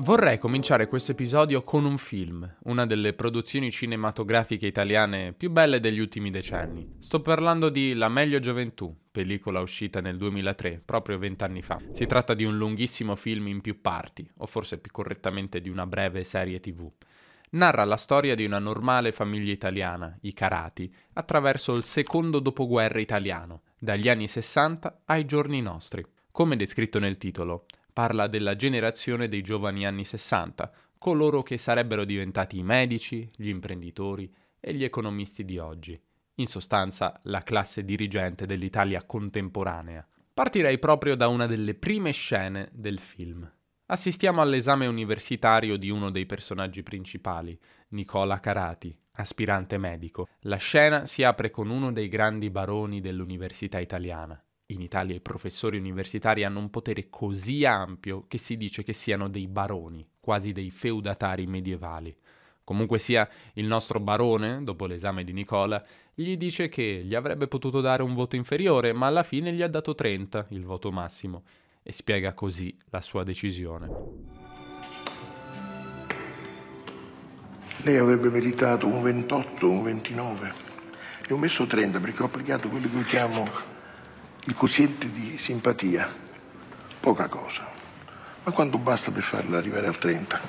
Vorrei cominciare questo episodio con un film, una delle produzioni cinematografiche italiane più belle degli ultimi decenni. Sto parlando di La meglio gioventù, pellicola uscita nel 2003, proprio vent'anni fa. Si tratta di un lunghissimo film in più parti, o forse più correttamente di una breve serie tv. Narra la storia di una normale famiglia italiana, i Carati, attraverso il secondo dopoguerra italiano, dagli anni 60 ai giorni nostri. Come descritto nel titolo, parla della generazione dei giovani anni 60, coloro che sarebbero diventati i medici, gli imprenditori e gli economisti di oggi. In sostanza, la classe dirigente dell'Italia contemporanea. Partirei proprio da una delle prime scene del film. Assistiamo all'esame universitario di uno dei personaggi principali, Nicola Carati, aspirante medico. La scena si apre con uno dei grandi baroni dell'università italiana, in Italia i professori universitari hanno un potere così ampio che si dice che siano dei baroni, quasi dei feudatari medievali. Comunque sia, il nostro barone, dopo l'esame di Nicola, gli dice che gli avrebbe potuto dare un voto inferiore, ma alla fine gli ha dato 30, il voto massimo, e spiega così la sua decisione. Lei avrebbe meritato un 28, un 29. Le ho messo 30 perché ho applicato quello che io chiamo il quoziente di simpatia, poca cosa, ma quanto basta per farla arrivare al 30.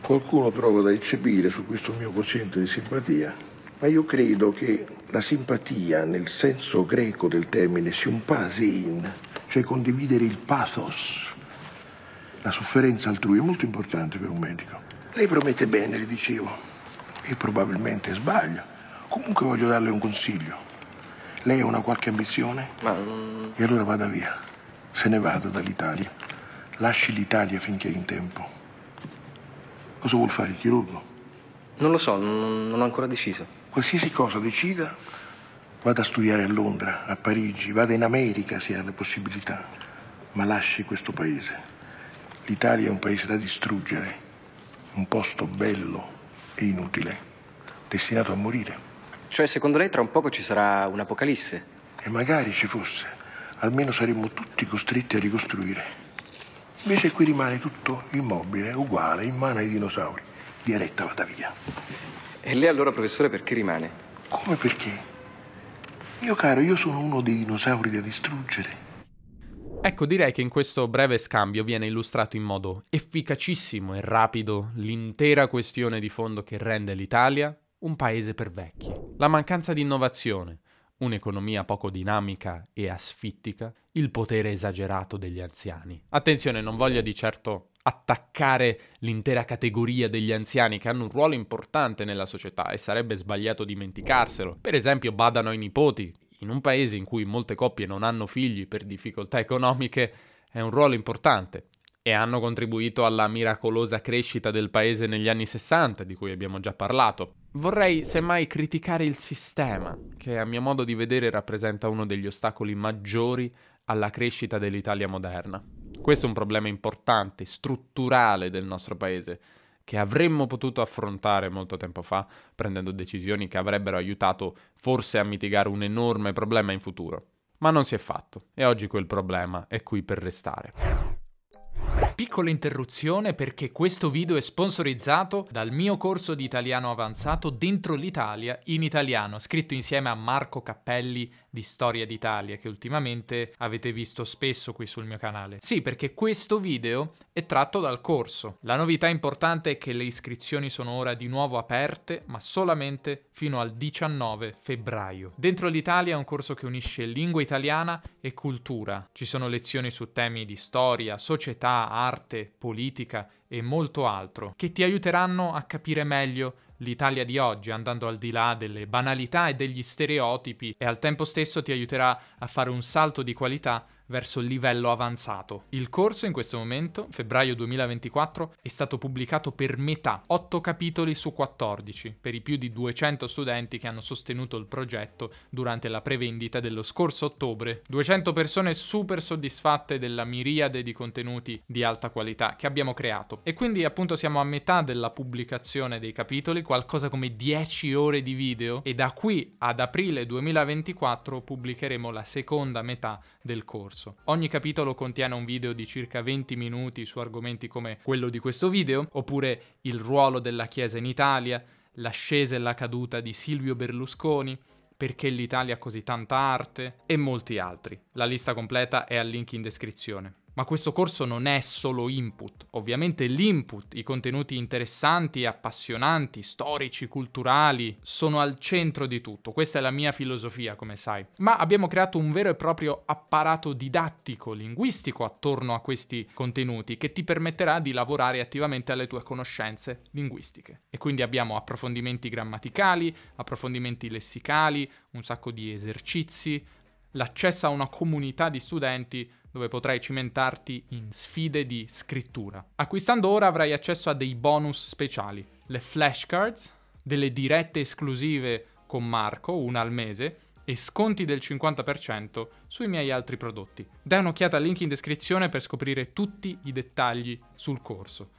Qualcuno trova da eccepire su questo mio quoziente di simpatia, ma io credo che la simpatia, nel senso greco del termine sympasin, cioè condividere il pathos, la sofferenza altrui, è molto importante per un medico. Lei promette bene, le dicevo, e probabilmente sbaglia. Comunque voglio darle un consiglio. Lei ha una qualche ambizione? Ma... Mm... E allora vada via. Se ne vada dall'Italia. Lasci l'Italia finché è in tempo. Cosa vuol fare il chirurgo? Non lo so, non, non ho ancora deciso. Qualsiasi cosa decida, vada a studiare a Londra, a Parigi, vada in America se ha le possibilità, ma lasci questo paese. L'Italia è un paese da distruggere, un posto bello e inutile, destinato a morire. Cioè, secondo lei tra un poco ci sarà un'apocalisse? E magari ci fosse. Almeno saremmo tutti costretti a ricostruire. Invece qui rimane tutto immobile, uguale, in mano ai dinosauri. Diretta vada via. E lei allora, professore, perché rimane? Come perché? Mio caro, io sono uno dei dinosauri da distruggere. Ecco, direi che in questo breve scambio viene illustrato in modo efficacissimo e rapido l'intera questione di fondo che rende l'Italia un paese per vecchi. La mancanza di innovazione, un'economia poco dinamica e asfittica, il potere esagerato degli anziani. Attenzione, non voglio di certo attaccare l'intera categoria degli anziani che hanno un ruolo importante nella società e sarebbe sbagliato dimenticarselo. Per esempio, badano ai nipoti. In un paese in cui molte coppie non hanno figli per difficoltà economiche è un ruolo importante e hanno contribuito alla miracolosa crescita del paese negli anni 60, di cui abbiamo già parlato. Vorrei semmai criticare il sistema, che a mio modo di vedere rappresenta uno degli ostacoli maggiori alla crescita dell'Italia moderna. Questo è un problema importante, strutturale del nostro paese, che avremmo potuto affrontare molto tempo fa, prendendo decisioni che avrebbero aiutato forse a mitigare un enorme problema in futuro. Ma non si è fatto, e oggi quel problema è qui per restare piccola interruzione perché questo video è sponsorizzato dal mio corso di italiano avanzato Dentro l'Italia in italiano, scritto insieme a Marco Cappelli di Storia d'Italia, che ultimamente avete visto spesso qui sul mio canale. Sì, perché questo video è tratto dal corso. La novità importante è che le iscrizioni sono ora di nuovo aperte, ma solamente fino al 19 febbraio. Dentro l'Italia è un corso che unisce lingua italiana e cultura. Ci sono lezioni su temi di storia, società, arte, arte, politica e molto altro, che ti aiuteranno a capire meglio l'Italia di oggi, andando al di là delle banalità e degli stereotipi e al tempo stesso ti aiuterà a fare un salto di qualità verso il livello avanzato. Il corso in questo momento, febbraio 2024, è stato pubblicato per metà, 8 capitoli su 14, per i più di 200 studenti che hanno sostenuto il progetto durante la prevendita dello scorso ottobre. 200 persone super soddisfatte della miriade di contenuti di alta qualità che abbiamo creato. E quindi appunto siamo a metà della pubblicazione dei capitoli, qualcosa come 10 ore di video e da qui ad aprile 2024 pubblicheremo la seconda metà del corso corso. Ogni capitolo contiene un video di circa 20 minuti su argomenti come quello di questo video, oppure il ruolo della Chiesa in Italia, l'ascesa e la caduta di Silvio Berlusconi, perché l'Italia ha così tanta arte e molti altri. La lista completa è al link in descrizione. Ma questo corso non è solo input, ovviamente l'input, i contenuti interessanti appassionanti, storici, culturali, sono al centro di tutto, questa è la mia filosofia come sai, ma abbiamo creato un vero e proprio apparato didattico, linguistico attorno a questi contenuti che ti permetterà di lavorare attivamente alle tue conoscenze linguistiche. E quindi abbiamo approfondimenti grammaticali, approfondimenti lessicali, un sacco di esercizi, l'accesso a una comunità di studenti dove potrai cimentarti in sfide di scrittura. Acquistando ora avrai accesso a dei bonus speciali, le flashcards, delle dirette esclusive con Marco, una al mese, e sconti del 50% sui miei altri prodotti. Dai un'occhiata al link in descrizione per scoprire tutti i dettagli sul corso.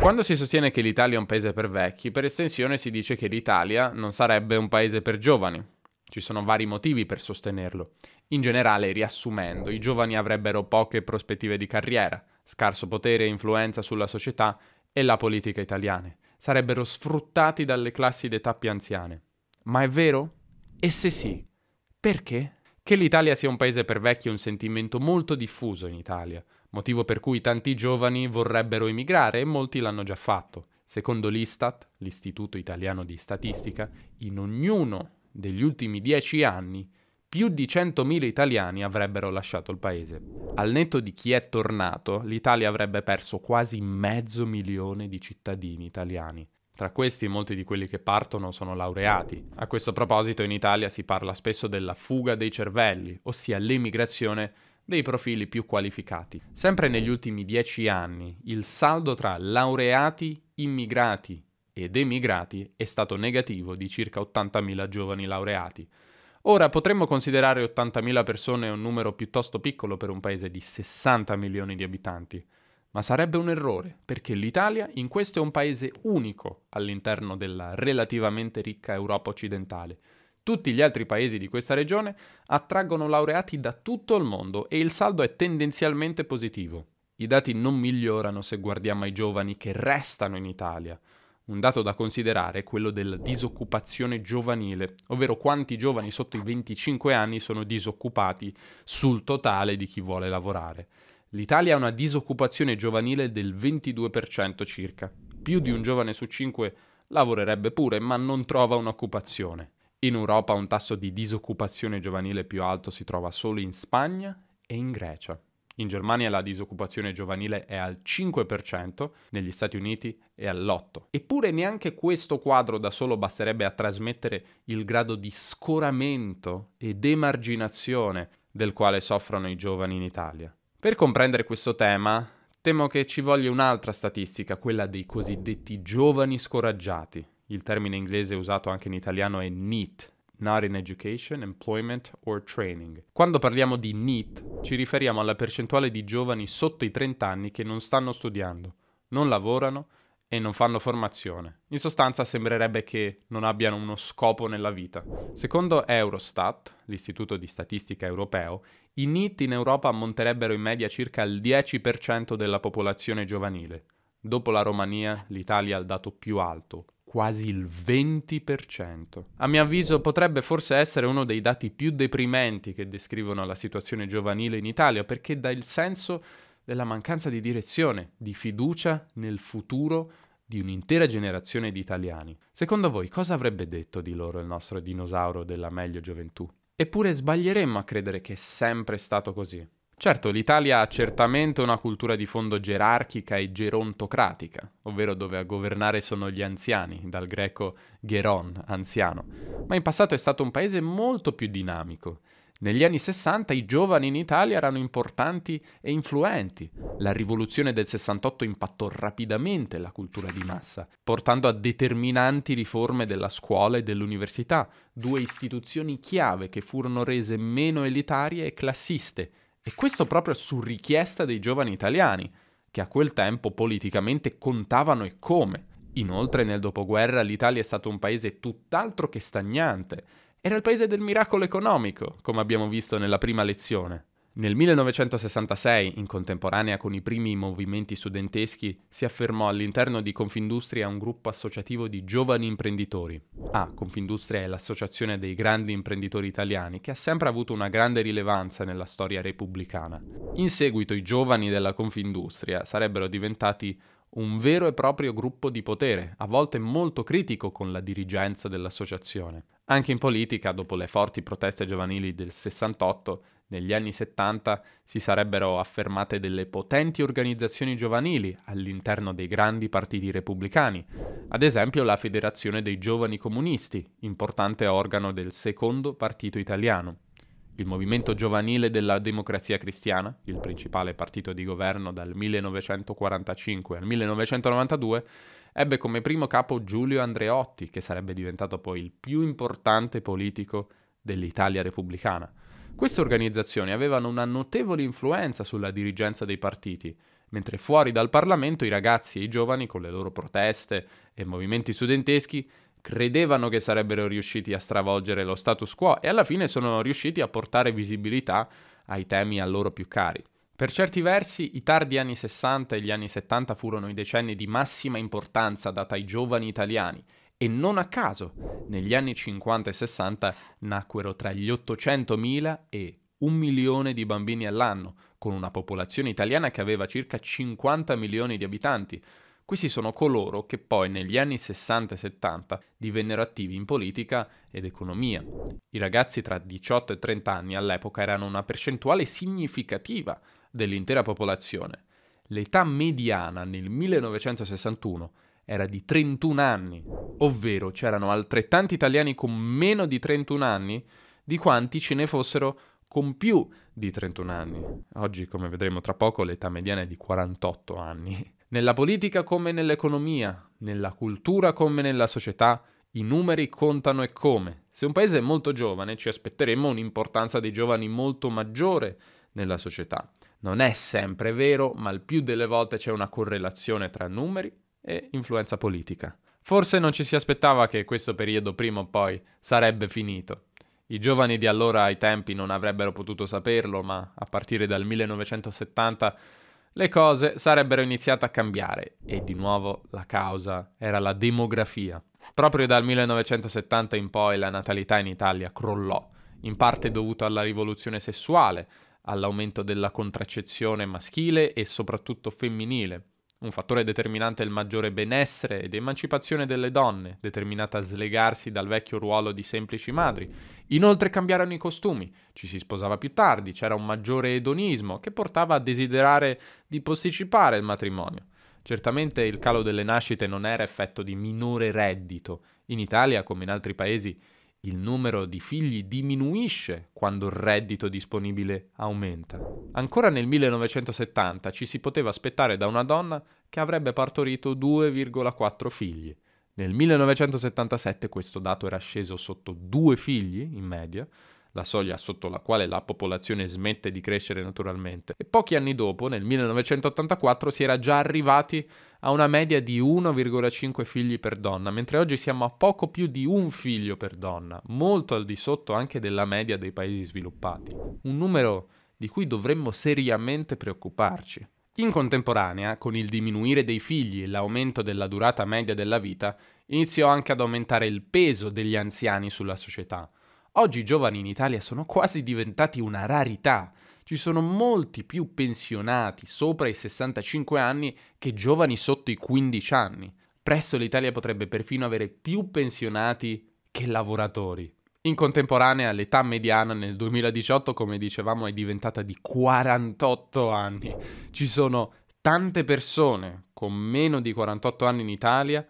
Quando si sostiene che l'Italia è un paese per vecchi, per estensione si dice che l'Italia non sarebbe un paese per giovani. Ci sono vari motivi per sostenerlo. In generale, riassumendo, i giovani avrebbero poche prospettive di carriera, scarso potere e influenza sulla società e la politica italiane. Sarebbero sfruttati dalle classi d'età più anziane. Ma è vero? E se sì, perché? Che l'Italia sia un paese per vecchi è un sentimento molto diffuso in Italia, motivo per cui tanti giovani vorrebbero emigrare e molti l'hanno già fatto. Secondo l'Istat, l'Istituto Italiano di Statistica, in ognuno degli ultimi dieci anni, più di 100.000 italiani avrebbero lasciato il paese. Al netto di chi è tornato, l'Italia avrebbe perso quasi mezzo milione di cittadini italiani. Tra questi molti di quelli che partono sono laureati. A questo proposito in Italia si parla spesso della fuga dei cervelli, ossia l'emigrazione dei profili più qualificati. Sempre negli ultimi dieci anni il saldo tra laureati, immigrati ed emigrati è stato negativo di circa 80.000 giovani laureati. Ora potremmo considerare 80.000 persone un numero piuttosto piccolo per un paese di 60 milioni di abitanti, ma sarebbe un errore, perché l'Italia in questo è un paese unico all'interno della relativamente ricca Europa occidentale. Tutti gli altri paesi di questa regione attraggono laureati da tutto il mondo e il saldo è tendenzialmente positivo. I dati non migliorano se guardiamo ai giovani che restano in Italia. Un dato da considerare è quello della disoccupazione giovanile, ovvero quanti giovani sotto i 25 anni sono disoccupati sul totale di chi vuole lavorare. L'Italia ha una disoccupazione giovanile del 22% circa. Più di un giovane su cinque lavorerebbe pure, ma non trova un'occupazione. In Europa un tasso di disoccupazione giovanile più alto si trova solo in Spagna e in Grecia. In Germania la disoccupazione giovanile è al 5%, negli Stati Uniti è all'8%. Eppure neanche questo quadro da solo basterebbe a trasmettere il grado di scoramento ed emarginazione del quale soffrono i giovani in Italia. Per comprendere questo tema, temo che ci voglia un'altra statistica, quella dei cosiddetti giovani scoraggiati. Il termine inglese usato anche in italiano è NEET, Not in Education, Employment or Training. Quando parliamo di NEET ci riferiamo alla percentuale di giovani sotto i 30 anni che non stanno studiando, non lavorano e non fanno formazione. In sostanza sembrerebbe che non abbiano uno scopo nella vita. Secondo Eurostat, l'istituto di statistica europeo, i NEET in Europa ammonterebbero in media circa il 10% della popolazione giovanile. Dopo la Romania, l'Italia ha il dato più alto, quasi il 20%. A mio avviso potrebbe forse essere uno dei dati più deprimenti che descrivono la situazione giovanile in Italia perché dà il senso della mancanza di direzione, di fiducia nel futuro di un'intera generazione di italiani. Secondo voi cosa avrebbe detto di loro il nostro dinosauro della meglio gioventù? Eppure sbaglieremmo a credere che è sempre stato così. Certo, l'Italia ha certamente una cultura di fondo gerarchica e gerontocratica, ovvero dove a governare sono gli anziani, dal greco geron, anziano, ma in passato è stato un paese molto più dinamico. Negli anni 60 i giovani in Italia erano importanti e influenti. La rivoluzione del 68 impattò rapidamente la cultura di massa, portando a determinanti riforme della scuola e dell'università, due istituzioni chiave che furono rese meno elitarie e classiste e questo proprio su richiesta dei giovani italiani, che a quel tempo politicamente contavano e come. Inoltre nel dopoguerra l'Italia è stato un paese tutt'altro che stagnante. Era il paese del miracolo economico, come abbiamo visto nella prima lezione. Nel 1966, in contemporanea con i primi movimenti studenteschi, si affermò all'interno di Confindustria un gruppo associativo di giovani imprenditori. Ah, Confindustria è l'associazione dei grandi imprenditori italiani che ha sempre avuto una grande rilevanza nella storia repubblicana. In seguito i giovani della Confindustria sarebbero diventati un vero e proprio gruppo di potere, a volte molto critico con la dirigenza dell'associazione. Anche in politica, dopo le forti proteste giovanili del 68, negli anni 70 si sarebbero affermate delle potenti organizzazioni giovanili all'interno dei grandi partiti repubblicani, ad esempio la Federazione dei Giovani Comunisti, importante organo del secondo partito italiano. Il movimento giovanile della Democrazia Cristiana, il principale partito di governo dal 1945 al 1992, ebbe come primo capo Giulio Andreotti, che sarebbe diventato poi il più importante politico dell'Italia repubblicana. Queste organizzazioni avevano una notevole influenza sulla dirigenza dei partiti, mentre fuori dal Parlamento i ragazzi e i giovani, con le loro proteste e movimenti studenteschi, credevano che sarebbero riusciti a stravolgere lo status quo e alla fine sono riusciti a portare visibilità ai temi a loro più cari. Per certi versi i tardi anni 60 e gli anni 70 furono i decenni di massima importanza data ai giovani italiani e non a caso, negli anni 50 e 60 nacquero tra gli 800.000 e un milione di bambini all'anno, con una popolazione italiana che aveva circa 50 milioni di abitanti. Questi sono coloro che poi negli anni 60 e 70 divennero attivi in politica ed economia. I ragazzi tra 18 e 30 anni all'epoca erano una percentuale significativa dell'intera popolazione. L'età mediana nel 1961 era di 31 anni, ovvero c'erano altrettanti italiani con meno di 31 anni di quanti ce ne fossero con più di 31 anni. Oggi, come vedremo tra poco, l'età mediana è di 48 anni. Nella politica come nell'economia, nella cultura come nella società, i numeri contano e come. Se un paese è molto giovane, ci aspetteremo un'importanza dei giovani molto maggiore nella società. Non è sempre vero, ma il più delle volte c'è una correlazione tra numeri e influenza politica. Forse non ci si aspettava che questo periodo prima o poi sarebbe finito. I giovani di allora ai tempi non avrebbero potuto saperlo, ma a partire dal 1970 le cose sarebbero iniziate a cambiare e di nuovo la causa era la demografia. Proprio dal 1970 in poi la natalità in Italia crollò, in parte dovuto alla rivoluzione sessuale, all'aumento della contraccezione maschile e soprattutto femminile, un fattore determinante è il maggiore benessere ed emancipazione delle donne, determinata a slegarsi dal vecchio ruolo di semplici madri. Inoltre cambiarono i costumi, ci si sposava più tardi, c'era un maggiore edonismo che portava a desiderare di posticipare il matrimonio. Certamente il calo delle nascite non era effetto di minore reddito. In Italia, come in altri paesi, il numero di figli diminuisce quando il reddito disponibile aumenta. Ancora nel 1970 ci si poteva aspettare da una donna che avrebbe partorito 2,4 figli. Nel 1977 questo dato era sceso sotto due figli in media, la soglia sotto la quale la popolazione smette di crescere naturalmente. E pochi anni dopo, nel 1984, si era già arrivati a una media di 1,5 figli per donna, mentre oggi siamo a poco più di un figlio per donna, molto al di sotto anche della media dei paesi sviluppati. Un numero di cui dovremmo seriamente preoccuparci. In contemporanea, con il diminuire dei figli e l'aumento della durata media della vita, iniziò anche ad aumentare il peso degli anziani sulla società. Oggi i giovani in Italia sono quasi diventati una rarità. Ci sono molti più pensionati sopra i 65 anni che giovani sotto i 15 anni. Presto l'Italia potrebbe perfino avere più pensionati che lavoratori. In contemporanea l'età mediana nel 2018, come dicevamo, è diventata di 48 anni. Ci sono tante persone con meno di 48 anni in Italia,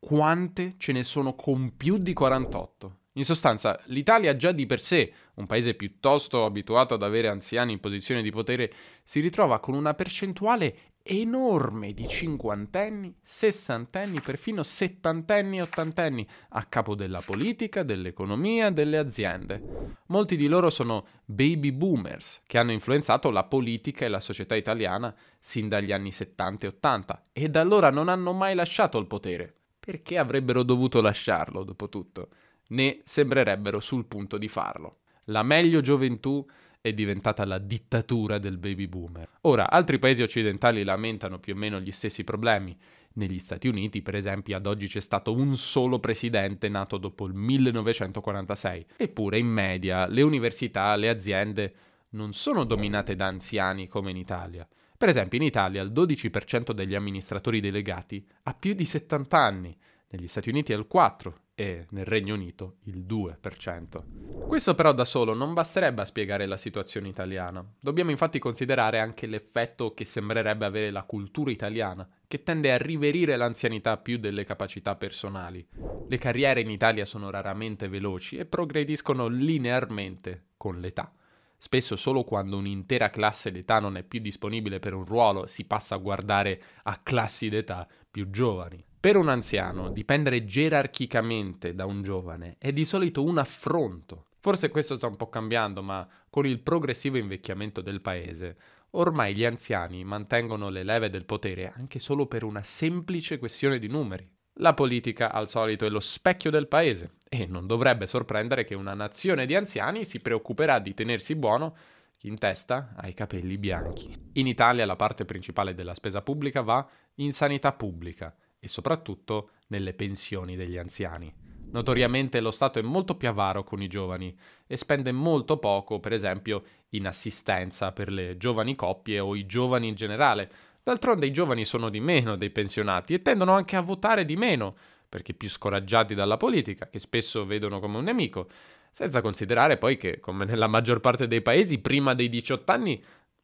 quante ce ne sono con più di 48? In sostanza, l'Italia già di per sé, un paese piuttosto abituato ad avere anziani in posizione di potere, si ritrova con una percentuale enorme di cinquantenni, sessantenni, perfino settantenni e ottantenni a capo della politica, dell'economia, delle aziende. Molti di loro sono baby boomers che hanno influenzato la politica e la società italiana sin dagli anni 70 e 80 e da allora non hanno mai lasciato il potere. Perché avrebbero dovuto lasciarlo, dopo tutto? Né sembrerebbero sul punto di farlo. La meglio gioventù è diventata la dittatura del baby boomer. Ora, altri paesi occidentali lamentano più o meno gli stessi problemi. Negli Stati Uniti, per esempio, ad oggi c'è stato un solo presidente nato dopo il 1946. Eppure, in media, le università, le aziende non sono dominate da anziani come in Italia. Per esempio, in Italia il 12% degli amministratori delegati ha più di 70 anni, negli Stati Uniti è il 4% e nel Regno Unito il 2%. Questo però da solo non basterebbe a spiegare la situazione italiana. Dobbiamo infatti considerare anche l'effetto che sembrerebbe avere la cultura italiana, che tende a riverire l'anzianità più delle capacità personali. Le carriere in Italia sono raramente veloci e progrediscono linearmente con l'età. Spesso solo quando un'intera classe d'età non è più disponibile per un ruolo si passa a guardare a classi d'età più giovani. Per un anziano dipendere gerarchicamente da un giovane è di solito un affronto. Forse questo sta un po' cambiando, ma con il progressivo invecchiamento del paese, ormai gli anziani mantengono le leve del potere anche solo per una semplice questione di numeri. La politica, al solito, è lo specchio del paese e non dovrebbe sorprendere che una nazione di anziani si preoccuperà di tenersi buono chi in testa ha i capelli bianchi. In Italia la parte principale della spesa pubblica va in sanità pubblica e soprattutto nelle pensioni degli anziani. Notoriamente lo Stato è molto più avaro con i giovani e spende molto poco, per esempio, in assistenza per le giovani coppie o i giovani in generale, D'altronde i giovani sono di meno dei pensionati e tendono anche a votare di meno, perché più scoraggiati dalla politica, che spesso vedono come un nemico, senza considerare poi che, come nella maggior parte dei paesi, prima dei 18 anni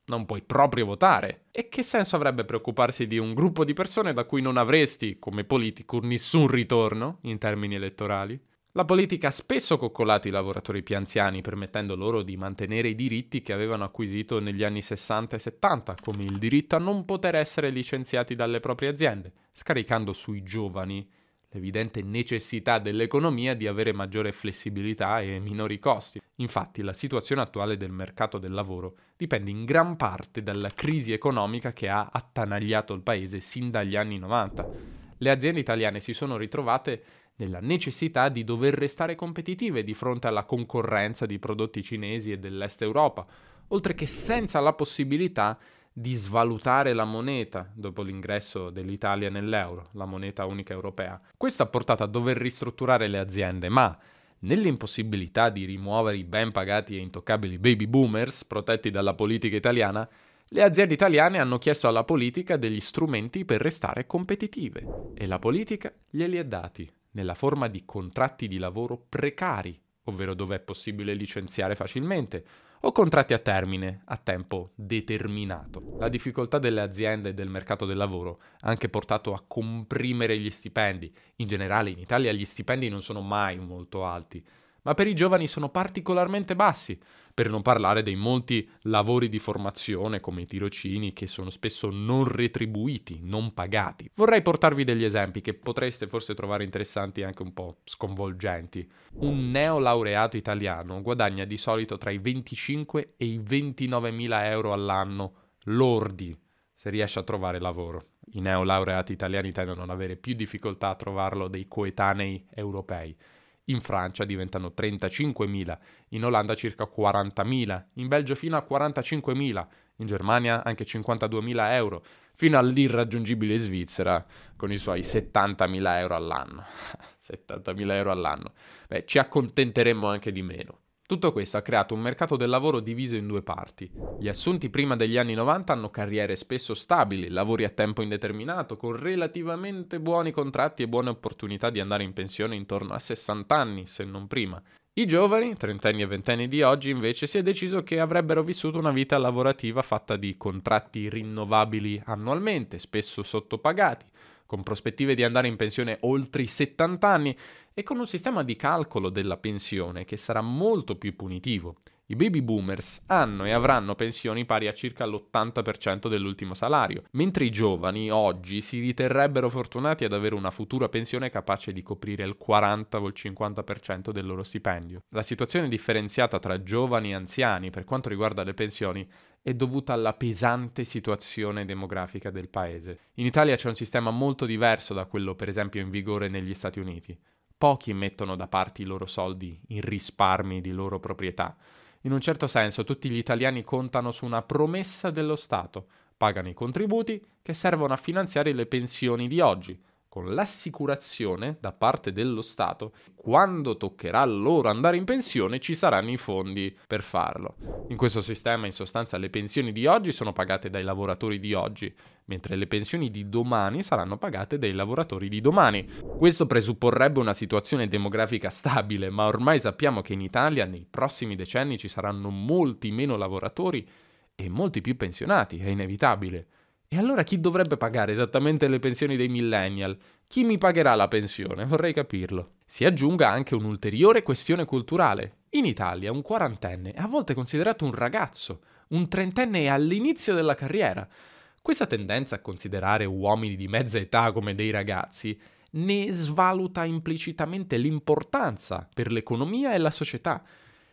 non puoi proprio votare. E che senso avrebbe preoccuparsi di un gruppo di persone da cui non avresti, come politico, nessun ritorno in termini elettorali? La politica ha spesso coccolato i lavoratori più anziani, permettendo loro di mantenere i diritti che avevano acquisito negli anni 60 e 70, come il diritto a non poter essere licenziati dalle proprie aziende, scaricando sui giovani l'evidente necessità dell'economia di avere maggiore flessibilità e minori costi. Infatti la situazione attuale del mercato del lavoro dipende in gran parte dalla crisi economica che ha attanagliato il paese sin dagli anni 90. Le aziende italiane si sono ritrovate nella necessità di dover restare competitive di fronte alla concorrenza di prodotti cinesi e dell'Est Europa, oltre che senza la possibilità di svalutare la moneta dopo l'ingresso dell'Italia nell'euro, la moneta unica europea. Questo ha portato a dover ristrutturare le aziende, ma nell'impossibilità di rimuovere i ben pagati e intoccabili baby boomers protetti dalla politica italiana, le aziende italiane hanno chiesto alla politica degli strumenti per restare competitive e la politica glieli ha dati nella forma di contratti di lavoro precari, ovvero dove è possibile licenziare facilmente, o contratti a termine, a tempo determinato. La difficoltà delle aziende e del mercato del lavoro ha anche portato a comprimere gli stipendi. In generale in Italia gli stipendi non sono mai molto alti, ma per i giovani sono particolarmente bassi, per non parlare dei molti lavori di formazione come i tirocini che sono spesso non retribuiti, non pagati. Vorrei portarvi degli esempi che potreste forse trovare interessanti e anche un po' sconvolgenti. Un neolaureato italiano guadagna di solito tra i 25 e i 29 mila euro all'anno lordi se riesce a trovare lavoro. I neolaureati italiani tendono ad avere più difficoltà a trovarlo dei coetanei europei in Francia diventano 35.000, in Olanda circa 40.000, in Belgio fino a 45.000, in Germania anche 52.000 euro, fino all'irraggiungibile Svizzera con i suoi 70.000 euro all'anno. 70.000 euro all'anno. Beh, ci accontenteremmo anche di meno. Tutto questo ha creato un mercato del lavoro diviso in due parti. Gli assunti prima degli anni 90 hanno carriere spesso stabili, lavori a tempo indeterminato, con relativamente buoni contratti e buone opportunità di andare in pensione intorno a 60 anni, se non prima. I giovani, trentenni e ventenni di oggi, invece, si è deciso che avrebbero vissuto una vita lavorativa fatta di contratti rinnovabili annualmente, spesso sottopagati, con prospettive di andare in pensione oltre i 70 anni e con un sistema di calcolo della pensione che sarà molto più punitivo. I baby boomers hanno e avranno pensioni pari a circa l'80% dell'ultimo salario, mentre i giovani oggi si riterrebbero fortunati ad avere una futura pensione capace di coprire il 40 o il 50% del loro stipendio. La situazione differenziata tra giovani e anziani per quanto riguarda le pensioni è dovuta alla pesante situazione demografica del paese. In Italia c'è un sistema molto diverso da quello per esempio in vigore negli Stati Uniti. Pochi mettono da parte i loro soldi in risparmi di loro proprietà. In un certo senso tutti gli italiani contano su una promessa dello Stato, pagano i contributi che servono a finanziare le pensioni di oggi, con l'assicurazione da parte dello Stato, quando toccherà loro andare in pensione ci saranno i fondi per farlo. In questo sistema in sostanza le pensioni di oggi sono pagate dai lavoratori di oggi, mentre le pensioni di domani saranno pagate dai lavoratori di domani. Questo presupporrebbe una situazione demografica stabile, ma ormai sappiamo che in Italia nei prossimi decenni ci saranno molti meno lavoratori e molti più pensionati, è inevitabile. E allora chi dovrebbe pagare esattamente le pensioni dei millennial? Chi mi pagherà la pensione? Vorrei capirlo. Si aggiunga anche un'ulteriore questione culturale. In Italia un quarantenne è a volte considerato un ragazzo, un trentenne è all'inizio della carriera. Questa tendenza a considerare uomini di mezza età come dei ragazzi ne svaluta implicitamente l'importanza per l'economia e la società.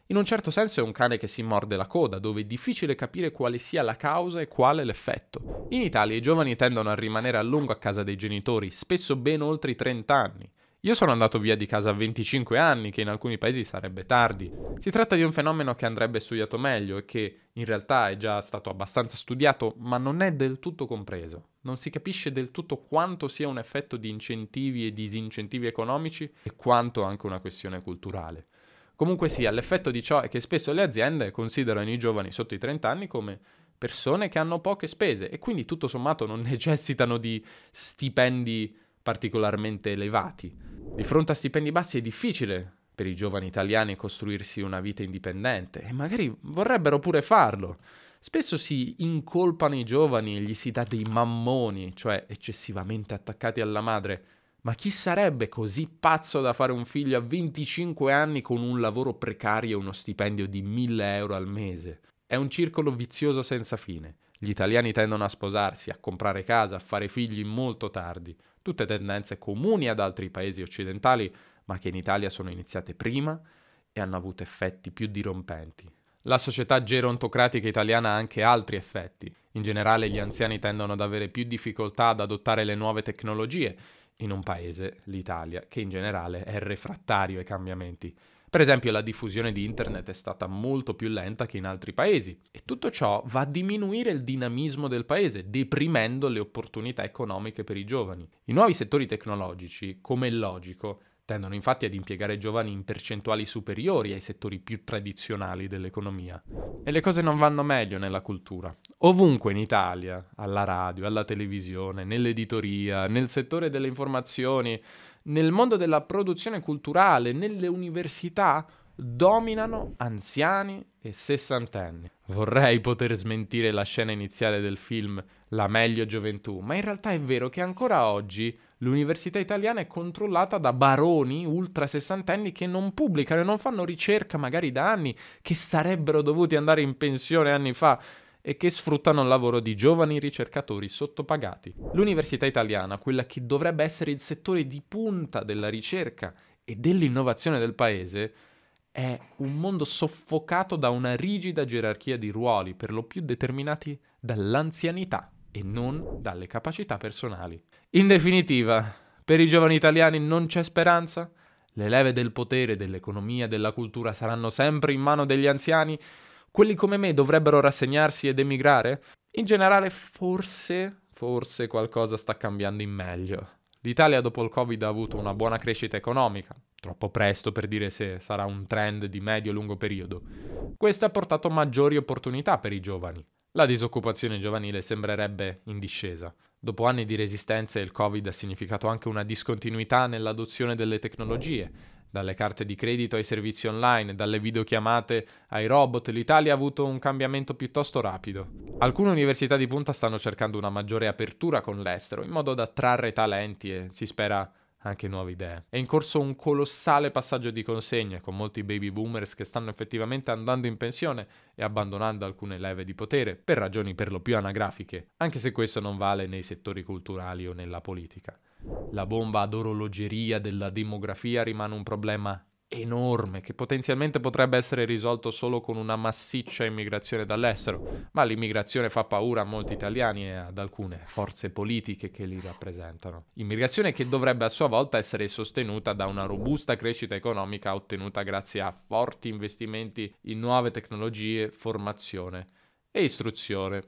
In un certo senso è un cane che si morde la coda, dove è difficile capire quale sia la causa e quale l'effetto. In Italia i giovani tendono a rimanere a lungo a casa dei genitori, spesso ben oltre i 30 anni. Io sono andato via di casa a 25 anni, che in alcuni paesi sarebbe tardi. Si tratta di un fenomeno che andrebbe studiato meglio e che in realtà è già stato abbastanza studiato, ma non è del tutto compreso. Non si capisce del tutto quanto sia un effetto di incentivi e disincentivi economici e quanto anche una questione culturale. Comunque sia, l'effetto di ciò è che spesso le aziende considerano i giovani sotto i 30 anni come persone che hanno poche spese e quindi tutto sommato non necessitano di stipendi particolarmente elevati. Di fronte a stipendi bassi è difficile per i giovani italiani costruirsi una vita indipendente e magari vorrebbero pure farlo. Spesso si incolpano i giovani e gli si dà dei mammoni, cioè eccessivamente attaccati alla madre, ma chi sarebbe così pazzo da fare un figlio a 25 anni con un lavoro precario e uno stipendio di 1000 euro al mese? È un circolo vizioso senza fine. Gli italiani tendono a sposarsi, a comprare casa, a fare figli molto tardi. Tutte tendenze comuni ad altri paesi occidentali, ma che in Italia sono iniziate prima e hanno avuto effetti più dirompenti. La società gerontocratica italiana ha anche altri effetti. In generale gli anziani tendono ad avere più difficoltà ad adottare le nuove tecnologie in un paese, l'Italia, che in generale è refrattario ai cambiamenti. Per esempio la diffusione di internet è stata molto più lenta che in altri paesi e tutto ciò va a diminuire il dinamismo del paese, deprimendo le opportunità economiche per i giovani. I nuovi settori tecnologici, come è logico, Tendono infatti ad impiegare giovani in percentuali superiori ai settori più tradizionali dell'economia. E le cose non vanno meglio nella cultura. Ovunque in Italia, alla radio, alla televisione, nell'editoria, nel settore delle informazioni, nel mondo della produzione culturale, nelle università, dominano anziani e sessantenni. Vorrei poter smentire la scena iniziale del film La meglio gioventù, ma in realtà è vero che ancora oggi l'università italiana è controllata da baroni ultra sessantenni che non pubblicano e non fanno ricerca magari da anni, che sarebbero dovuti andare in pensione anni fa e che sfruttano il lavoro di giovani ricercatori sottopagati. L'università italiana, quella che dovrebbe essere il settore di punta della ricerca e dell'innovazione del paese, è un mondo soffocato da una rigida gerarchia di ruoli, per lo più determinati dall'anzianità e non dalle capacità personali. In definitiva, per i giovani italiani non c'è speranza? Le leve del potere, dell'economia, della cultura saranno sempre in mano degli anziani? Quelli come me dovrebbero rassegnarsi ed emigrare? In generale, forse, forse qualcosa sta cambiando in meglio. L'Italia dopo il Covid ha avuto una buona crescita economica, troppo presto per dire se sarà un trend di medio-lungo periodo. Questo ha portato maggiori opportunità per i giovani. La disoccupazione giovanile sembrerebbe in discesa. Dopo anni di resistenza il Covid ha significato anche una discontinuità nell'adozione delle tecnologie. Dalle carte di credito ai servizi online, dalle videochiamate ai robot, l'Italia ha avuto un cambiamento piuttosto rapido. Alcune università di punta stanno cercando una maggiore apertura con l'estero, in modo da attrarre talenti e si spera anche nuove idee. È in corso un colossale passaggio di consegne, con molti baby boomers che stanno effettivamente andando in pensione e abbandonando alcune leve di potere, per ragioni per lo più anagrafiche, anche se questo non vale nei settori culturali o nella politica. La bomba ad orologeria della demografia rimane un problema enorme che potenzialmente potrebbe essere risolto solo con una massiccia immigrazione dall'estero, ma l'immigrazione fa paura a molti italiani e ad alcune forze politiche che li rappresentano. Immigrazione che dovrebbe a sua volta essere sostenuta da una robusta crescita economica ottenuta grazie a forti investimenti in nuove tecnologie, formazione e istruzione.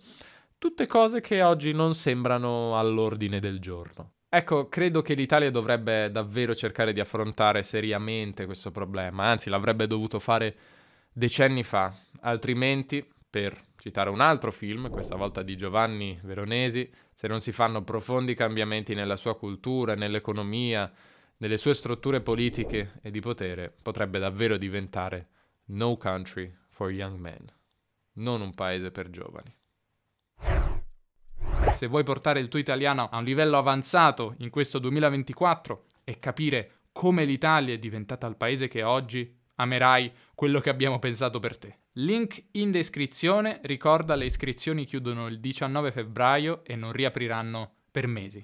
Tutte cose che oggi non sembrano all'ordine del giorno. Ecco, credo che l'Italia dovrebbe davvero cercare di affrontare seriamente questo problema, anzi l'avrebbe dovuto fare decenni fa, altrimenti, per citare un altro film, questa volta di Giovanni Veronesi, se non si fanno profondi cambiamenti nella sua cultura, nell'economia, nelle sue strutture politiche e di potere, potrebbe davvero diventare No Country for Young Men, non un paese per giovani se vuoi portare il tuo italiano a un livello avanzato in questo 2024 e capire come l'Italia è diventata il paese che oggi, amerai quello che abbiamo pensato per te. Link in descrizione, ricorda le iscrizioni chiudono il 19 febbraio e non riapriranno per mesi.